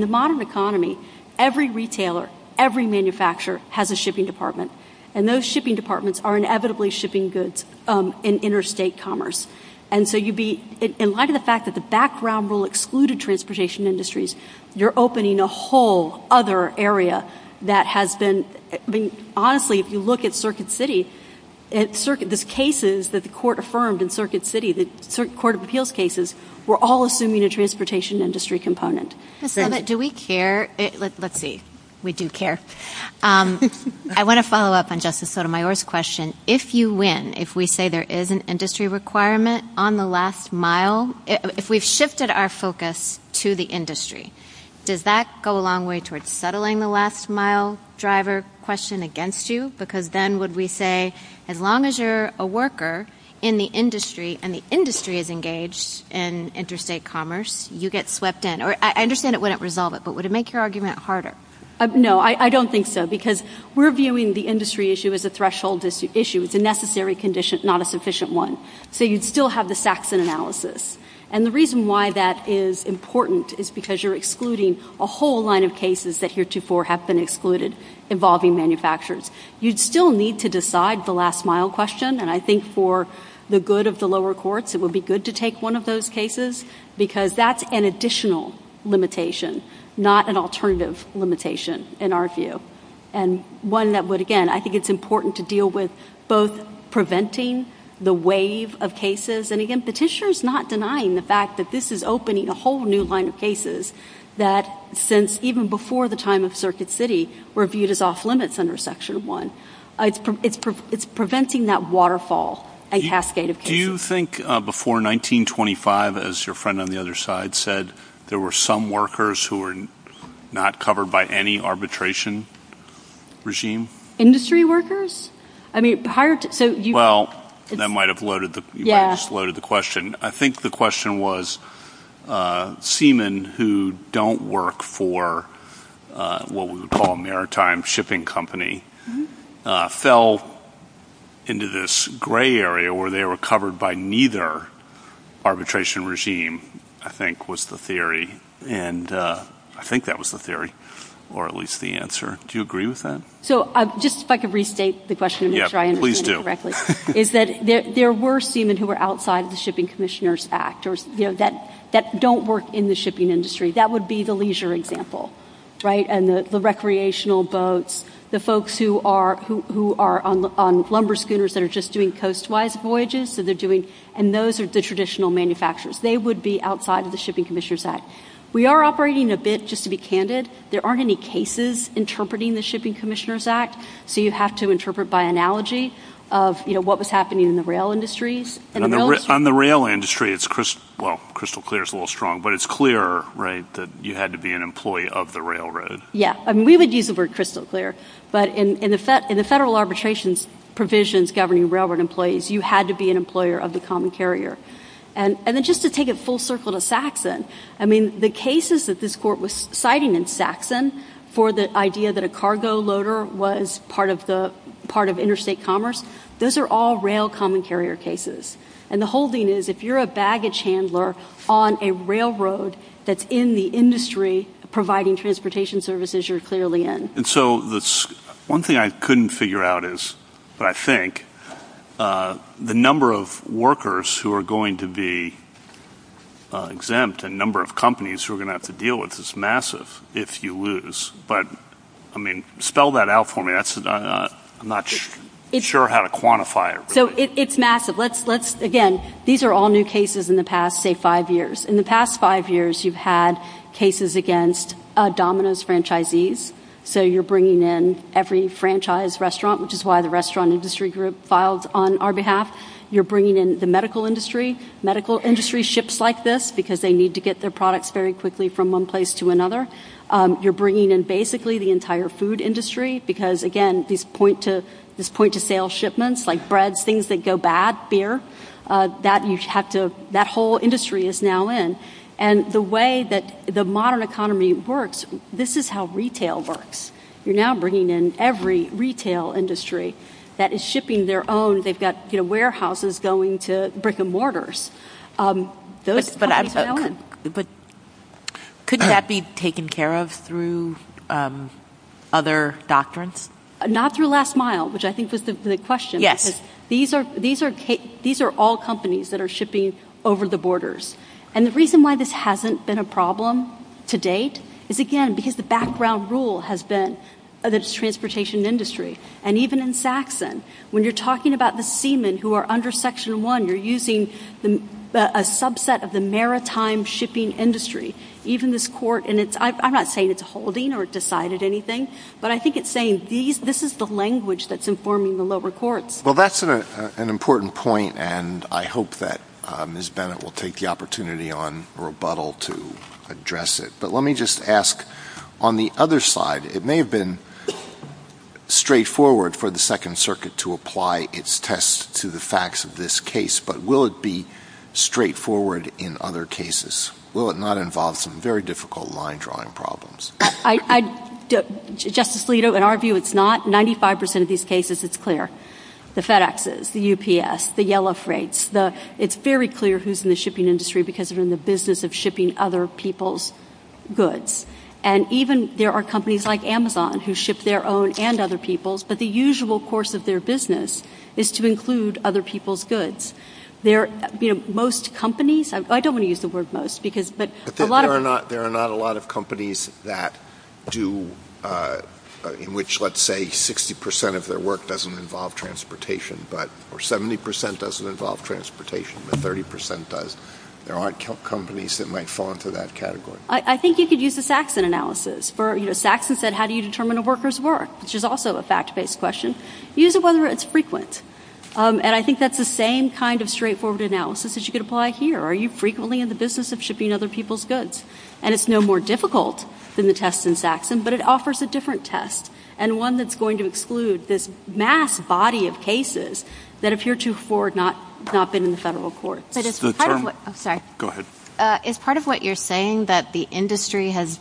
the modern economy, every retailer, every manufacturer has a shipping department. And those shipping departments are inevitably shipping goods um, in interstate commerce. And so you'd be... In light of the fact that the background rule excluded transportation industries, you're opening a whole other area that has been... I mean, honestly, if you look at Circuit City, the cases that the court affirmed in Circuit City, the Court of Appeals cases, were all assuming a transportation industry component. Do we care? Let's see. We do care. Um, I want to follow up on Justice Sotomayor's question. If you win, if we say there is an industry requirement on the last mile, if we've shifted our focus to the industry, does that go a long way towards settling the last mile driver question against you? Because then would we say, as long as you're a worker in the industry and the industry is engaged in interstate commerce, you get swept in? Or I understand it wouldn't resolve it, but would it make your argument harder? Uh, no, I don't think so, because we're viewing the industry issue as a threshold issue. It's a necessary condition, not a sufficient one. So you'd still have the Saxon analysis. And the reason why that is important is because you're excluding a whole line of cases that heretofore have been excluded involving manufacturers. You'd still need to decide the last mile question, and I think for the good of the lower courts, it would be good to take one of those cases, because that's an additional limitation, not an alternative limitation, in our view. And one that would, again, I think it's important to deal with both preventing the wave of cases, and again, Petitioner's not denying the fact that this is opening a whole new line of cases that, since even before the time of Circuit City, were viewed as off-limits under Section 1. Uh, it's preventing that waterfall and cascade of cases. Do you think uh, before 1925, as your friend on the other side said, there were some workers who were not covered by any arbitration regime? Industry workers? I mean, prior to... Well, that might have loaded the question. I think the question was uh, seamen who don't work for uh, what we would call a maritime shipping company mm-hmm. uh, fell into this gray area where they were covered by neither arbitration regime, I think was the theory. And I think that was the theory, or at least the answer. Do you agree with that? So uh, just if I could restate the question to make sure I understand it correctly, is that there were seamen who were outside of the Shipping Commissioners Act that that don't work in the shipping industry. That would be the leisure example, right? And the recreational boats, the folks who are on lumber schooners that are just doing coast-wise voyages, and those are the traditional manufacturers. They would be outside of the Shipping Commissioners Act. We are operating a bit, just to be candid, there aren't any cases interpreting the Shipping Commissioners Act, so you have to interpret by analogy of you know, what was happening in the rail industries. On the rail industry, it's crystal clear, is a little strong, but it's clear, right, that you had to be an employee of the railroad. Yeah, I mean, we would use the word crystal clear, but in the federal arbitration provisions governing railroad employees, you had to be an employer of the common carrier. And then just to take it full circle to Saxon, I mean, the cases that this court was citing in Saxon for the idea that a cargo loader was part of interstate commerce, those are all rail common carrier cases. And the holding is, if you're a baggage handler on a railroad that's in the industry providing transportation services, you're clearly in. And so one thing I couldn't figure out is, but I think, Uh, the number of workers who are going to be uh, exempt and number of companies who are going to have to deal with is massive if you lose. But, I mean, spell that out for me. Uh, I'm not sure how to quantify it. So it's massive. Let's, again, these are all new cases in the past, say, five years. In the past five years, you've had cases against Domino's franchisees. So you're bringing in every franchise restaurant, which is why the restaurant industry group filed on our behalf. You're bringing in the medical industry. Medical industry ships like this because they need to get their products very quickly from one place to another. You're bringing in basically the entire food industry because, again, these point-to-sale shipments, like breads, things that go bad, beer, uh that you have to that whole industry is now in. And the way that the modern economy works, this is how retail works. You're now bringing in every retail industry that is shipping their own. They've got warehouses going to brick and mortars. Um those I own. But couldn't that be taken care of through other doctrines? Not through last mile, which I think was the question. Yes. These are all companies that are shipping over the borders. And the reason why this hasn't been a problem to date is, again, because the background rule has been that it's transportation industry. And even in Saxon, when you're talking about the seamen who are under Section 1, you're using a subset of the maritime shipping industry. Even this court, and I'm not saying it's holding or decided anything, but I think it's saying this is the language that's informing the lower courts. Well, that's an important point, and I hope that Uh, Ms. Bennett will take the opportunity on rebuttal to address it. But let me just ask, on the other side, it may have been straightforward for the Second Circuit to apply its test to the facts of this case, but will it be straightforward in other cases? Will it not involve some very difficult line-drawing problems? Justice Alito, in our view, it's not. Ninety-five percent of these cases, it's clear. The FedExes, the UPS, the Yellow Freights, it's very clear who's in the shipping industry because they're in the business of shipping other people's goods. And even there are companies like Amazon who ship their own and other people's, but the usual course of their business is to include other people's goods. Most companies, I don't want to use the word most, but a lot of... There are not a lot of companies that do, uh, Uh, in which, let's say, 60% of their work doesn't involve transportation, but, or 70% doesn't involve transportation, but 30% does. There aren't companies that might fall into that category. I think you could use the Saxon analysis. For, you know, Saxon said, how do you determine a worker's work? Which is also a fact-based question. Use it whether it's frequent. Um, and I think that's the same kind of straightforward analysis that you could apply here. Are you frequently in the business of shipping other people's goods? And it's no more difficult than the test in Saxon, but it offers a different test, and one that's going to exclude this mass body of cases that appear to have not not been in the federal courts. Oh, sorry Go ahead. Uh, is part of what you're saying that the industry has,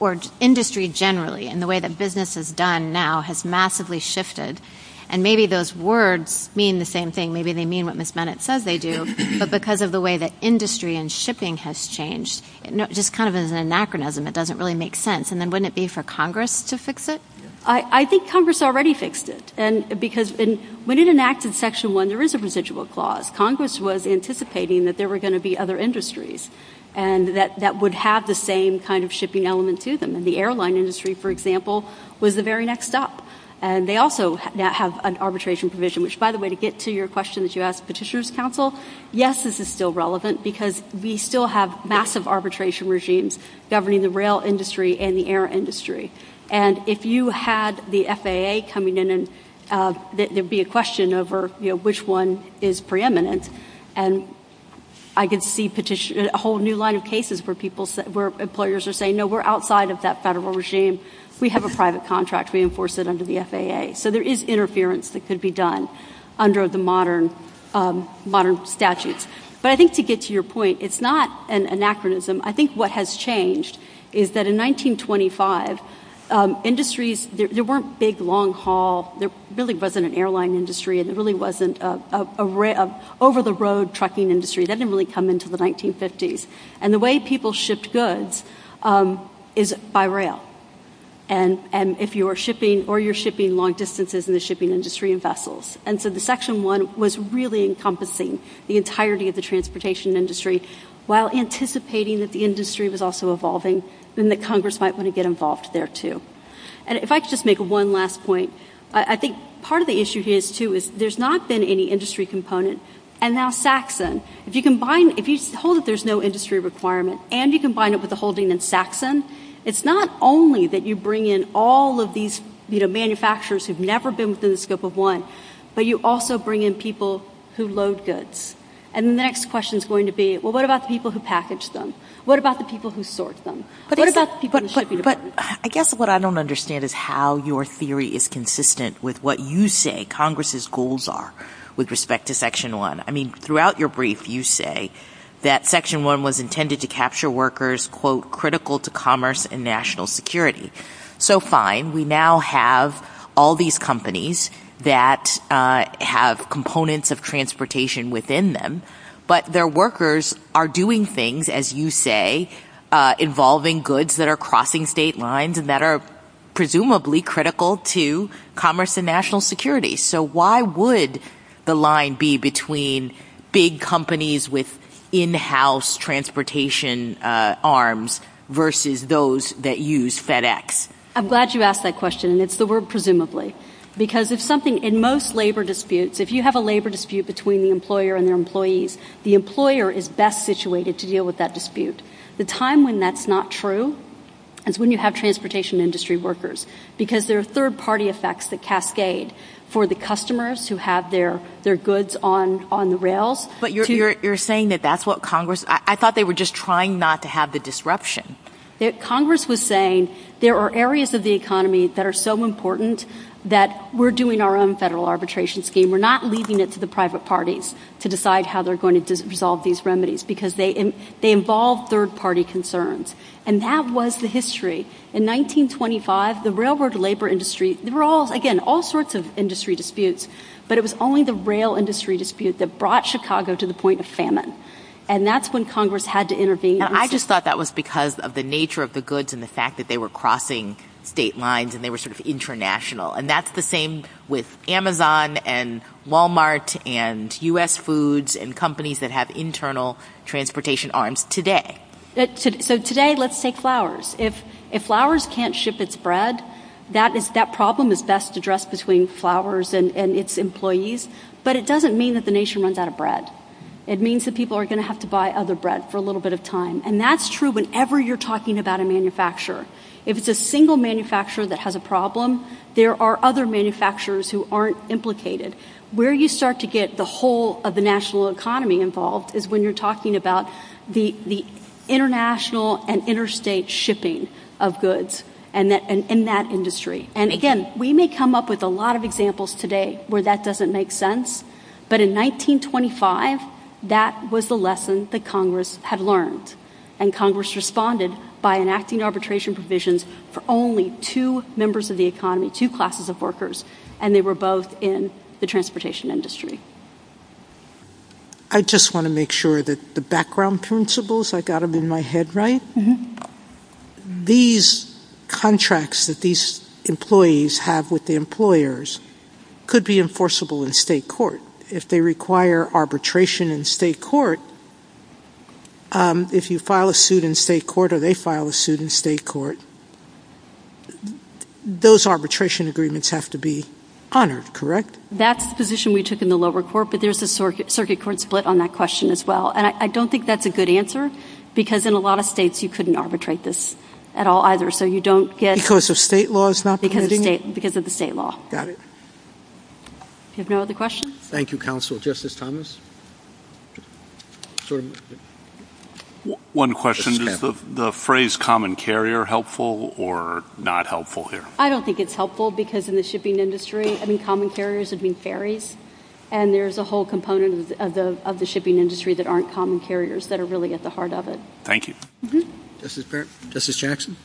or industry generally, in the way that business is done now, has massively shifted, and maybe those words mean the same thing, maybe they mean what Ms. Bennett says they do, but because of the way that industry and shipping has changed, just kind of as an anachronism, it doesn't really make sense. And then wouldn't it be for Congress to fix it? I think Congress already fixed it. Because when it enacted Section 1, there is a residual clause. Congress was anticipating that there were going to be other industries, and that would have the same kind of shipping element to them. And the airline industry, for example, was the very next stop. And they also have an arbitration provision, which, by the way, to get to your question that you asked Petitioner's Counsel, yes, this is still relevant because we still have massive arbitration regimes governing the rail industry and the air industry. And if you had the FAA coming in and uh, there would be a question over which one is preeminent, and I could see a whole new line of cases where employers are saying, no, we're outside of that federal regime. We have a private contract. We enforce it under the FAA. So there is interference that could be done under the um, modern statutes. But I think to get to your point, it's not an anachronism. I think what has changed is that in 1925, um, industries, there weren't big, long haul, there really wasn't an airline industry, and there really wasn't an over-the-road trucking industry. That didn't really come until the 1950s. And the way people shipped goods um, is by rail. And if you are shipping or you're shipping long distances in the shipping industry in vessels. And so the Section 1 was really encompassing the entirety of the transportation industry while anticipating that the industry was also evolving and that Congress might want to get involved there, too. And if I could just make one last point, I think part of the issue here, too, is there's not been any industry component. And now Saxon, if you combine if you hold that there's no industry requirement and you combine it with the holding in Saxon, it's not only that you bring in all of these manufacturers who've never been within the scope of one, but you also bring in people who load goods. And then the next question is going to be, well, what about the people who package them? What about the people who sort them? What about the people in the shipping department? But I guess what I don't understand is how your theory is consistent with what you say Congress's goals are with respect to Section 1. I mean, throughout your brief, you say that Section 1 was intended to capture workers, quote, critical to commerce and national security. So fine, we now have all these companies that uh, have components of transportation within them, but their workers are doing things, as you say, uh, involving goods that are crossing state lines and that are presumably critical to commerce and national security. So why would the line be between big companies with in-house transportation uh, arms versus those that use FedEx? I'm glad you asked that question, and it's the word presumably. Because if something in most labor disputes, if you have a labor dispute between the employer and their employees, the employer is best situated to deal with that dispute. The time when that's not true is when you have transportation industry workers, because there are third-party effects that cascade for the customers who have their goods on the rails. But you're saying that that's what Congress – I thought they were just trying not to have the disruption. Congress was saying there are areas of the economy that are so important that we're doing our own federal arbitration scheme. We're not leaving it to the private parties to decide how they're going to resolve these remedies, because they involve third-party concerns. And that was the history. In 1925, the railroad labor industry – there were all, again, all sorts of industry disputes, but it was only the rail industry dispute that brought Chicago to the point of famine. And that's when Congress had to intervene. I just thought that was because of the nature of the goods and the fact that they were crossing state lines and they were sort of international. And that's the same with Amazon and Walmart and U.S. Foods and companies that have internal transportation arms today. Uh, so today, let's take Flowers. If Flowers can't ship its bread, that problem is best addressed between Flowers and its employees. But it doesn't mean that the nation runs out of bread. It means that people are going to have to buy other bread for a little bit of time. And that's true whenever you're talking about a manufacturer. If it's a single manufacturer that has a problem, there are other manufacturers who aren't implicated. Where you start to get the whole of the national economy involved is when you're talking about the international and interstate shipping of goods in that industry. And again, we may come up with a lot of examples today where that doesn't make sense. But in 1925, that was the lesson that Congress had learned. And Congress responded by enacting arbitration provisions for only two members of the economy, two classes of workers. And they were both in the transportation industry. I just want to make sure that the background principles, I got them in my head right. Mm-hmm. These contracts that these employees have with the employers could be enforceable in state court. If they require arbitration in state court, Um, if you file a suit in state court or they file a suit in state court, those arbitration agreements have to be honored, correct? That's the position we took in the lower court, but there's a circuit court split on that question as well. And I don't think that's a good answer because in a lot of states you couldn't arbitrate this at all either. So you don't get... Because of state laws not permitting it? Because of the state law. Got it. You have no other questions? Thank you, counsel. Justice Thomas? One question. Is the phrase common carrier helpful or not helpful here? I don't think it's helpful because in the shipping industry, I mean, common carriers would mean ferries. And there's a whole component of the shipping industry that aren't common carriers that are really at the heart of it. Thank you. Mm-hmm. Justice Jackson?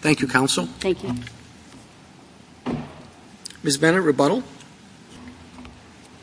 Thank you, counsel. Thank you. Ms. Bennett, rebuttal?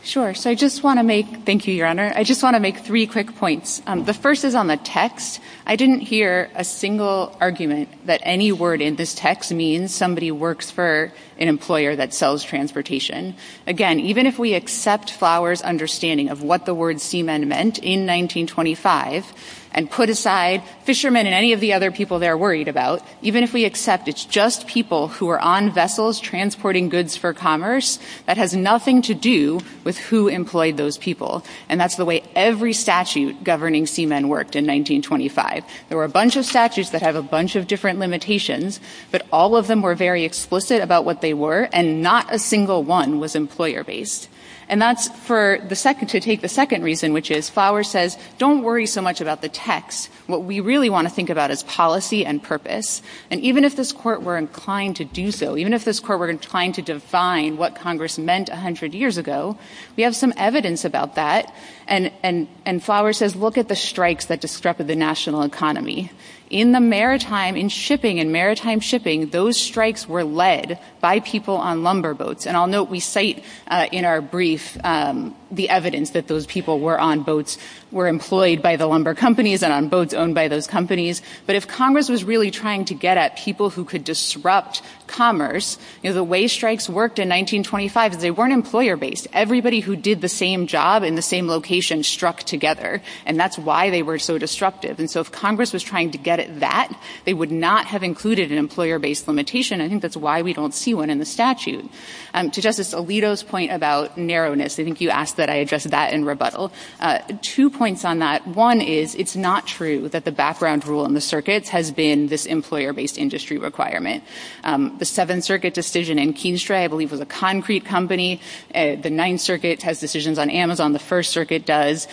Sure. So I just want to make... Thank you, Your Honor. I just want to make three quick points. Um, the first is on the text. I didn't hear a single argument that any word in this text means somebody works for an employer that sells transportation. Again, even if we accept Flower's understanding of what the word seaman meant in 1925 and put aside fishermen and any of the other people they're worried about, even if we accept it's just people who are on vessels transporting goods for commerce, that has nothing to do with who employed those people. And that's the way every statute governing seamen worked in 1925. There were a bunch of statutes that have a bunch of different limitations, but all of them were very explicit about what they were, and not a single one was employer-based. And that's for the second... To take the second reason, which is Flower says, don't worry so much about the text. What we really want to think about is policy and purpose. And even if this court were inclined to do so, even if this court were inclined to define what Congress meant 100 years ago, we have some evidence about that. And Flower says, look at the strikes that disrupted the national economy. In the maritime, in shipping and maritime shipping, those strikes were led by people on lumber boats. And I'll note we cite uh, in our brief um, the evidence that those people were on boats, were employed by the lumber companies and on boats owned by those companies. But if Congress was really trying to get at people who could disrupt commerce, the way strikes worked in 1925 is they weren't employer-based. Everybody who did the same job in the same location struck together. And that's why they were so disruptive. And so if Congress was trying to get at that, they would not have included an employer-based limitation. I think that's why we don't see one in the statute. Um, to Justice Alito's point about narrowness, I think you asked that I address that in rebuttal. Uh, two points on that. One is it's not true that the background rule in the circuits has been this employer-based industry requirement. Um, the Seventh Circuit decision in Kienstra, I believe, was a concrete company. Uh, the Ninth Circuit has decisions on Amazon. The First Circuit does.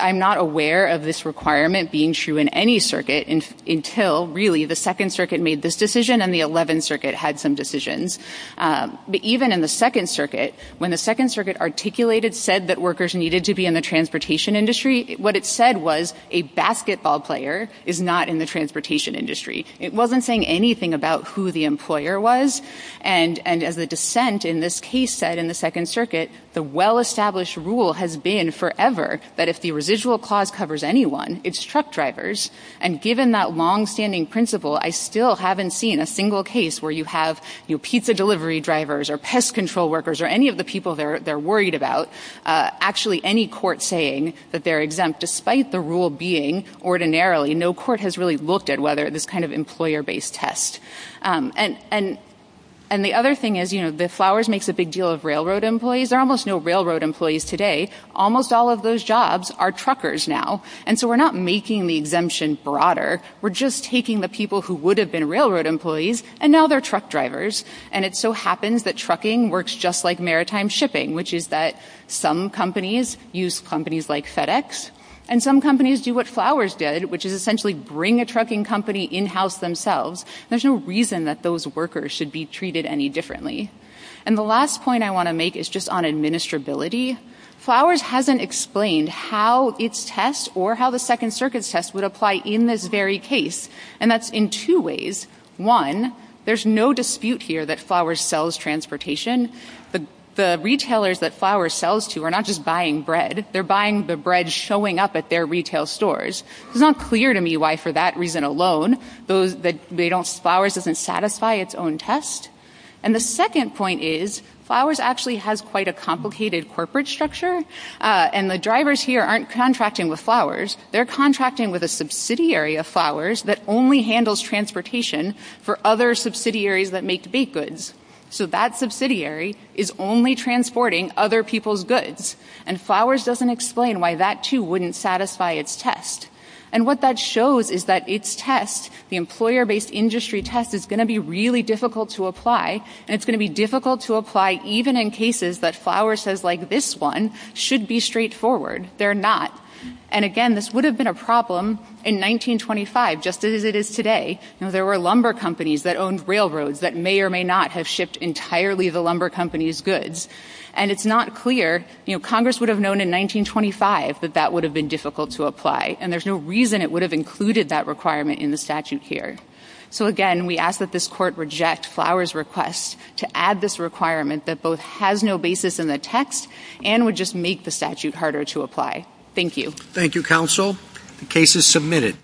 I'm not aware of this requirement being true in any circuit until, really, the Second Circuit made this decision and the Eleventh Circuit had some decisions. Uh, but even in the Second Circuit, when the Second Circuit articulated, said that workers needed to be in the transportation industry, what it said was a basketball player is not in the transportation industry. It wasn't saying anything about who the employer was. And as the dissent in this case said in the Second Circuit, the well-established rule has been forever that if the residual clause covers anyone, it's truck drivers. And given that longstanding principle, I still haven't seen a single case where you have pizza delivery drivers or pest control workers or any of the people they're worried about, uh, actually any court saying that they're exempt, despite the rule being ordinarily, no court has really looked at whether this kind of employer-based test. Um, and the other thing is, you know, the Flowers makes a big deal of railroad employees. There are almost no railroad employees today. Almost all of those jobs are truckers now. And so we're not making the exemption broader. We're just taking the people who would have been railroad employees and now they're truck drivers. And it so happens that trucking works just like maritime shipping, which is that some companies use companies like FedEx and some companies do what Flowers did, which is essentially bring a trucking company in-house themselves. There's no reason that those workers should be treated any differently. And the last point I want to make is just on administrability. Flowers hasn't explained how its test or how the Second Circuit's test would apply in this very case. And that's in two ways. One, there's no dispute here that Flowers sells transportation. The retailers that Flowers sells to are not just buying bread. They're buying the bread showing up at their retail stores. It's not clear to me why, for that reason alone, Flowers doesn't satisfy its own test. And the second point is Flowers actually has quite a complicated corporate structure, uh, and the drivers here aren't contracting with Flowers. They're contracting with a subsidiary of Flowers that only handles transportation for other subsidiaries that make baked goods. So that subsidiary is only transporting other people's goods, and Flowers doesn't explain why that, too, wouldn't satisfy its test. And what that shows is that its test, the employer-based industry test, is going to be really difficult to apply, and it's going to be difficult to apply even in cases that Flowers says, like this one, should be straightforward. They're not. And again, this would have been a problem in 1925, just as it is today. There were lumber companies that owned railroads that may or may not have shipped entirely the lumber company's goods. And it's not clear, you know, Congress would have known in 1925 that that would have been difficult to apply, and there's no reason it would have included that requirement in the statute here. So again, we ask that this Court reject Flowers' request to add this requirement that both has no basis in the text and would just make the statute harder to apply. Thank you. Thank you, counsel. The case is submitted.